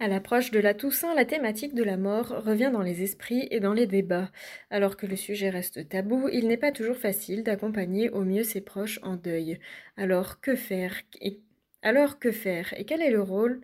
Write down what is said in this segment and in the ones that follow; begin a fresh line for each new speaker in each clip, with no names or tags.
À l'approche de la Toussaint, la thématique de la mort revient dans les esprits et dans les débats. Alors que le sujet reste tabou, il n'est pas toujours facile d'accompagner au mieux ses proches en deuil. Alors que faire et... Alors que faire et quel est le rôle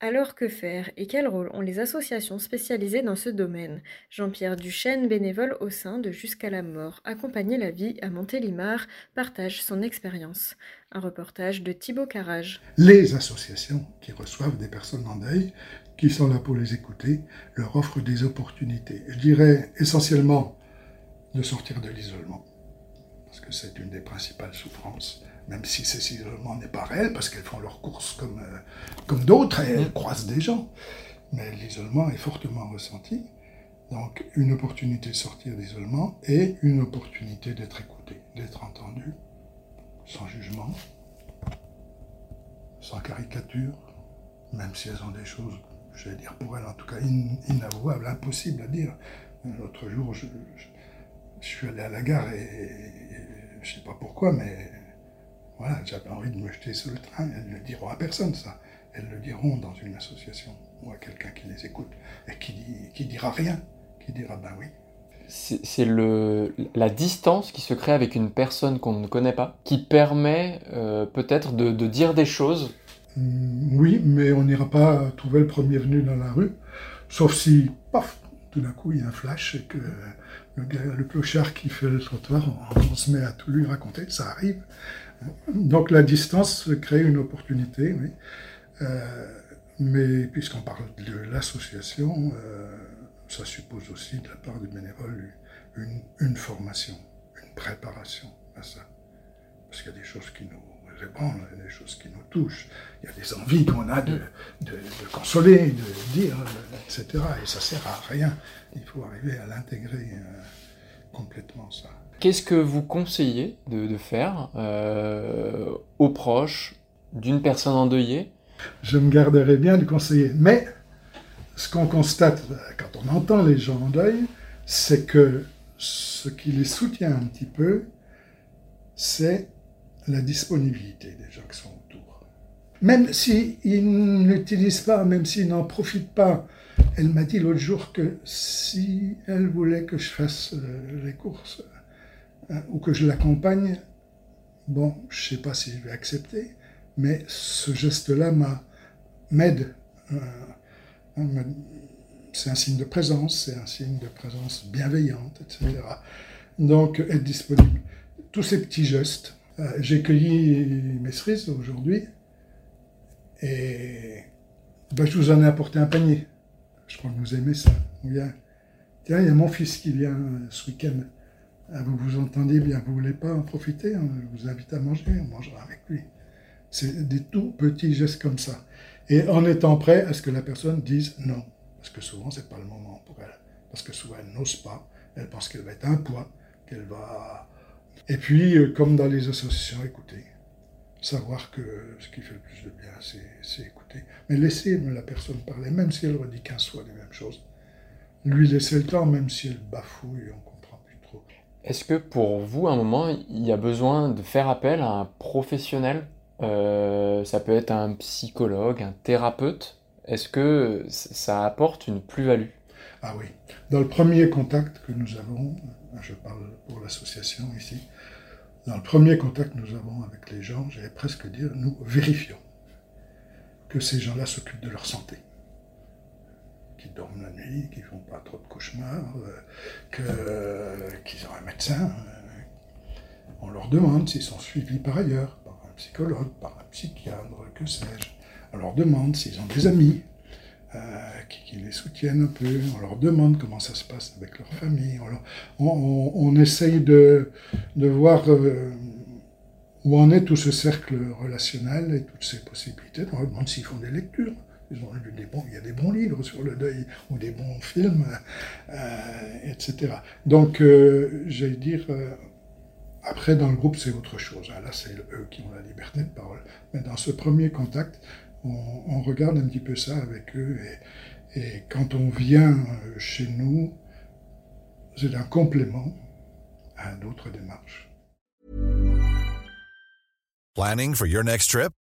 alors que faire et quel rôle ont les associations spécialisées dans ce domaine? Jean-Pierre Duchesne, bénévole au sein de Jusqu'à la mort, accompagner la vie à Montélimar, partage son expérience. Un reportage de Thibaut Carrage.
Les associations qui reçoivent des personnes en deuil, qui sont là pour les écouter, leur offrent des opportunités. Je dirais essentiellement de sortir de l'isolement, parce que c'est une des principales souffrances même si cet isolement n'est pas réel, parce qu'elles font leurs courses comme, euh, comme d'autres et elles croisent des gens. Mais l'isolement est fortement ressenti. Donc une opportunité de sortir d'isolement et une opportunité d'être écouté, d'être entendu, sans jugement, sans caricature, même si elles ont des choses, je vais dire pour elles en tout cas, inavouables, impossibles à dire. L'autre jour, je, suis allé à la gare et, et je ne sais pas pourquoi, mais voilà, j'avais envie de me jeter sur le train. Elles ne le diront à personne, ça. Elles le diront dans une association ou à quelqu'un qui les écoute et qui, qui dira rien, qui dira ben oui.
C'est la distance qui se crée avec une personne qu'on ne connaît pas, qui permet euh, peut-être de, dire des choses.
Mm, oui, mais on n'ira pas trouver le premier venu dans la rue, sauf si, paf, tout d'un coup il y a un flash et que le, clochard qui fait le trottoir, on se met à tout lui raconter, ça arrive. Donc la distance crée une opportunité. Euh, mais puisqu'on parle de l'association, euh, ça suppose aussi de la part du bénévole une, formation, une préparation à ça. Parce qu'il y a des choses qui nous ébranlent, il y a des choses qui nous touchent, il y a des envies qu'on a de, consoler, de dire, etc. Et ça sert à rien. Il faut arriver à l'intégrer euh, complètement, ça.
Qu'est-ce que vous conseillez de, faire euh, aux proches d'une personne endeuillée?
Je me garderais bien de conseiller. Mais ce qu'on constate quand on entend les gens en deuil, c'est que ce qui les soutient un petit peu, c'est la disponibilité des gens qui sont autour. Même s'ils n'utilisent pas, même s'ils n'en profitent pas, elle m'a dit l'autre jour que si elle voulait que je fasse euh, les courses, Hein, ou que je l'accompagne, bon, je ne sais pas si je vais accepter, mais ce geste-là m'aide. Euh, hein, c'est un signe de présence, c'est un signe de présence bienveillante, etc. Donc, être disponible. Tous ces petits gestes. Euh, j'ai cueilli mes cerises aujourd'hui et ben, je vous en ai apporté un panier. Je crois que vous aimez ça. Tiens, il y a mon fils qui vient ce week-end. Ah, vous vous entendez bien, vous voulez pas en profiter, hein, je vous invite à manger, on mangera avec lui. C'est des tout petits gestes comme ça. Et en étant prêt à ce que la personne dise non. Parce que souvent, c'est pas le moment pour elle. Parce que souvent, elle n'ose pas. Elle pense qu'elle va être un poids, qu'elle va... Et puis, euh, comme dans les associations, écouter. Savoir que ce qui fait le plus de bien, c'est écouter. Mais laisser la personne parler, même si elle redit 15 fois les mêmes choses. Lui laisser le temps, même si elle bafouille, on comprend plus trop.
Est-ce que pour vous, à un moment, il y a besoin de faire appel à un professionnel? Euh, Ça peut être un psychologue, un thérapeute. Est-ce que ça apporte une plus-value?
Ah oui. Dans le premier contact que nous avons, je parle pour l'association ici, dans le premier contact que nous avons avec les gens, j'allais presque dire, nous vérifions que ces gens-là s'occupent de leur santé qui dorment la nuit, qui font pas trop de cauchemars, euh, qu'ils ont un médecin. Euh, on leur demande s'ils sont suivis par ailleurs, par un psychologue, par un psychiatre, que sais-je. On leur demande s'ils ont des amis. Qui, les soutiennent un peu. On leur demande comment ça se passe avec leur famille. On, essaye de, voir où en est tout ce cercle relationnel et toutes ces possibilités. On leur demande s'ils font des lectures. Ils ont des bons, il y a des bons livres sur le deuil ou des bons films, euh, etc. Donc, euh, j'allais dire, euh, après dans le groupe c'est autre chose. Là, c'est eux qui ont la liberté de parole. Mais dans ce premier contact, on, regarde un petit peu ça avec eux. Et, et quand on vient chez nous, c'est un complément à d'autres démarches.
Planning for your next trip?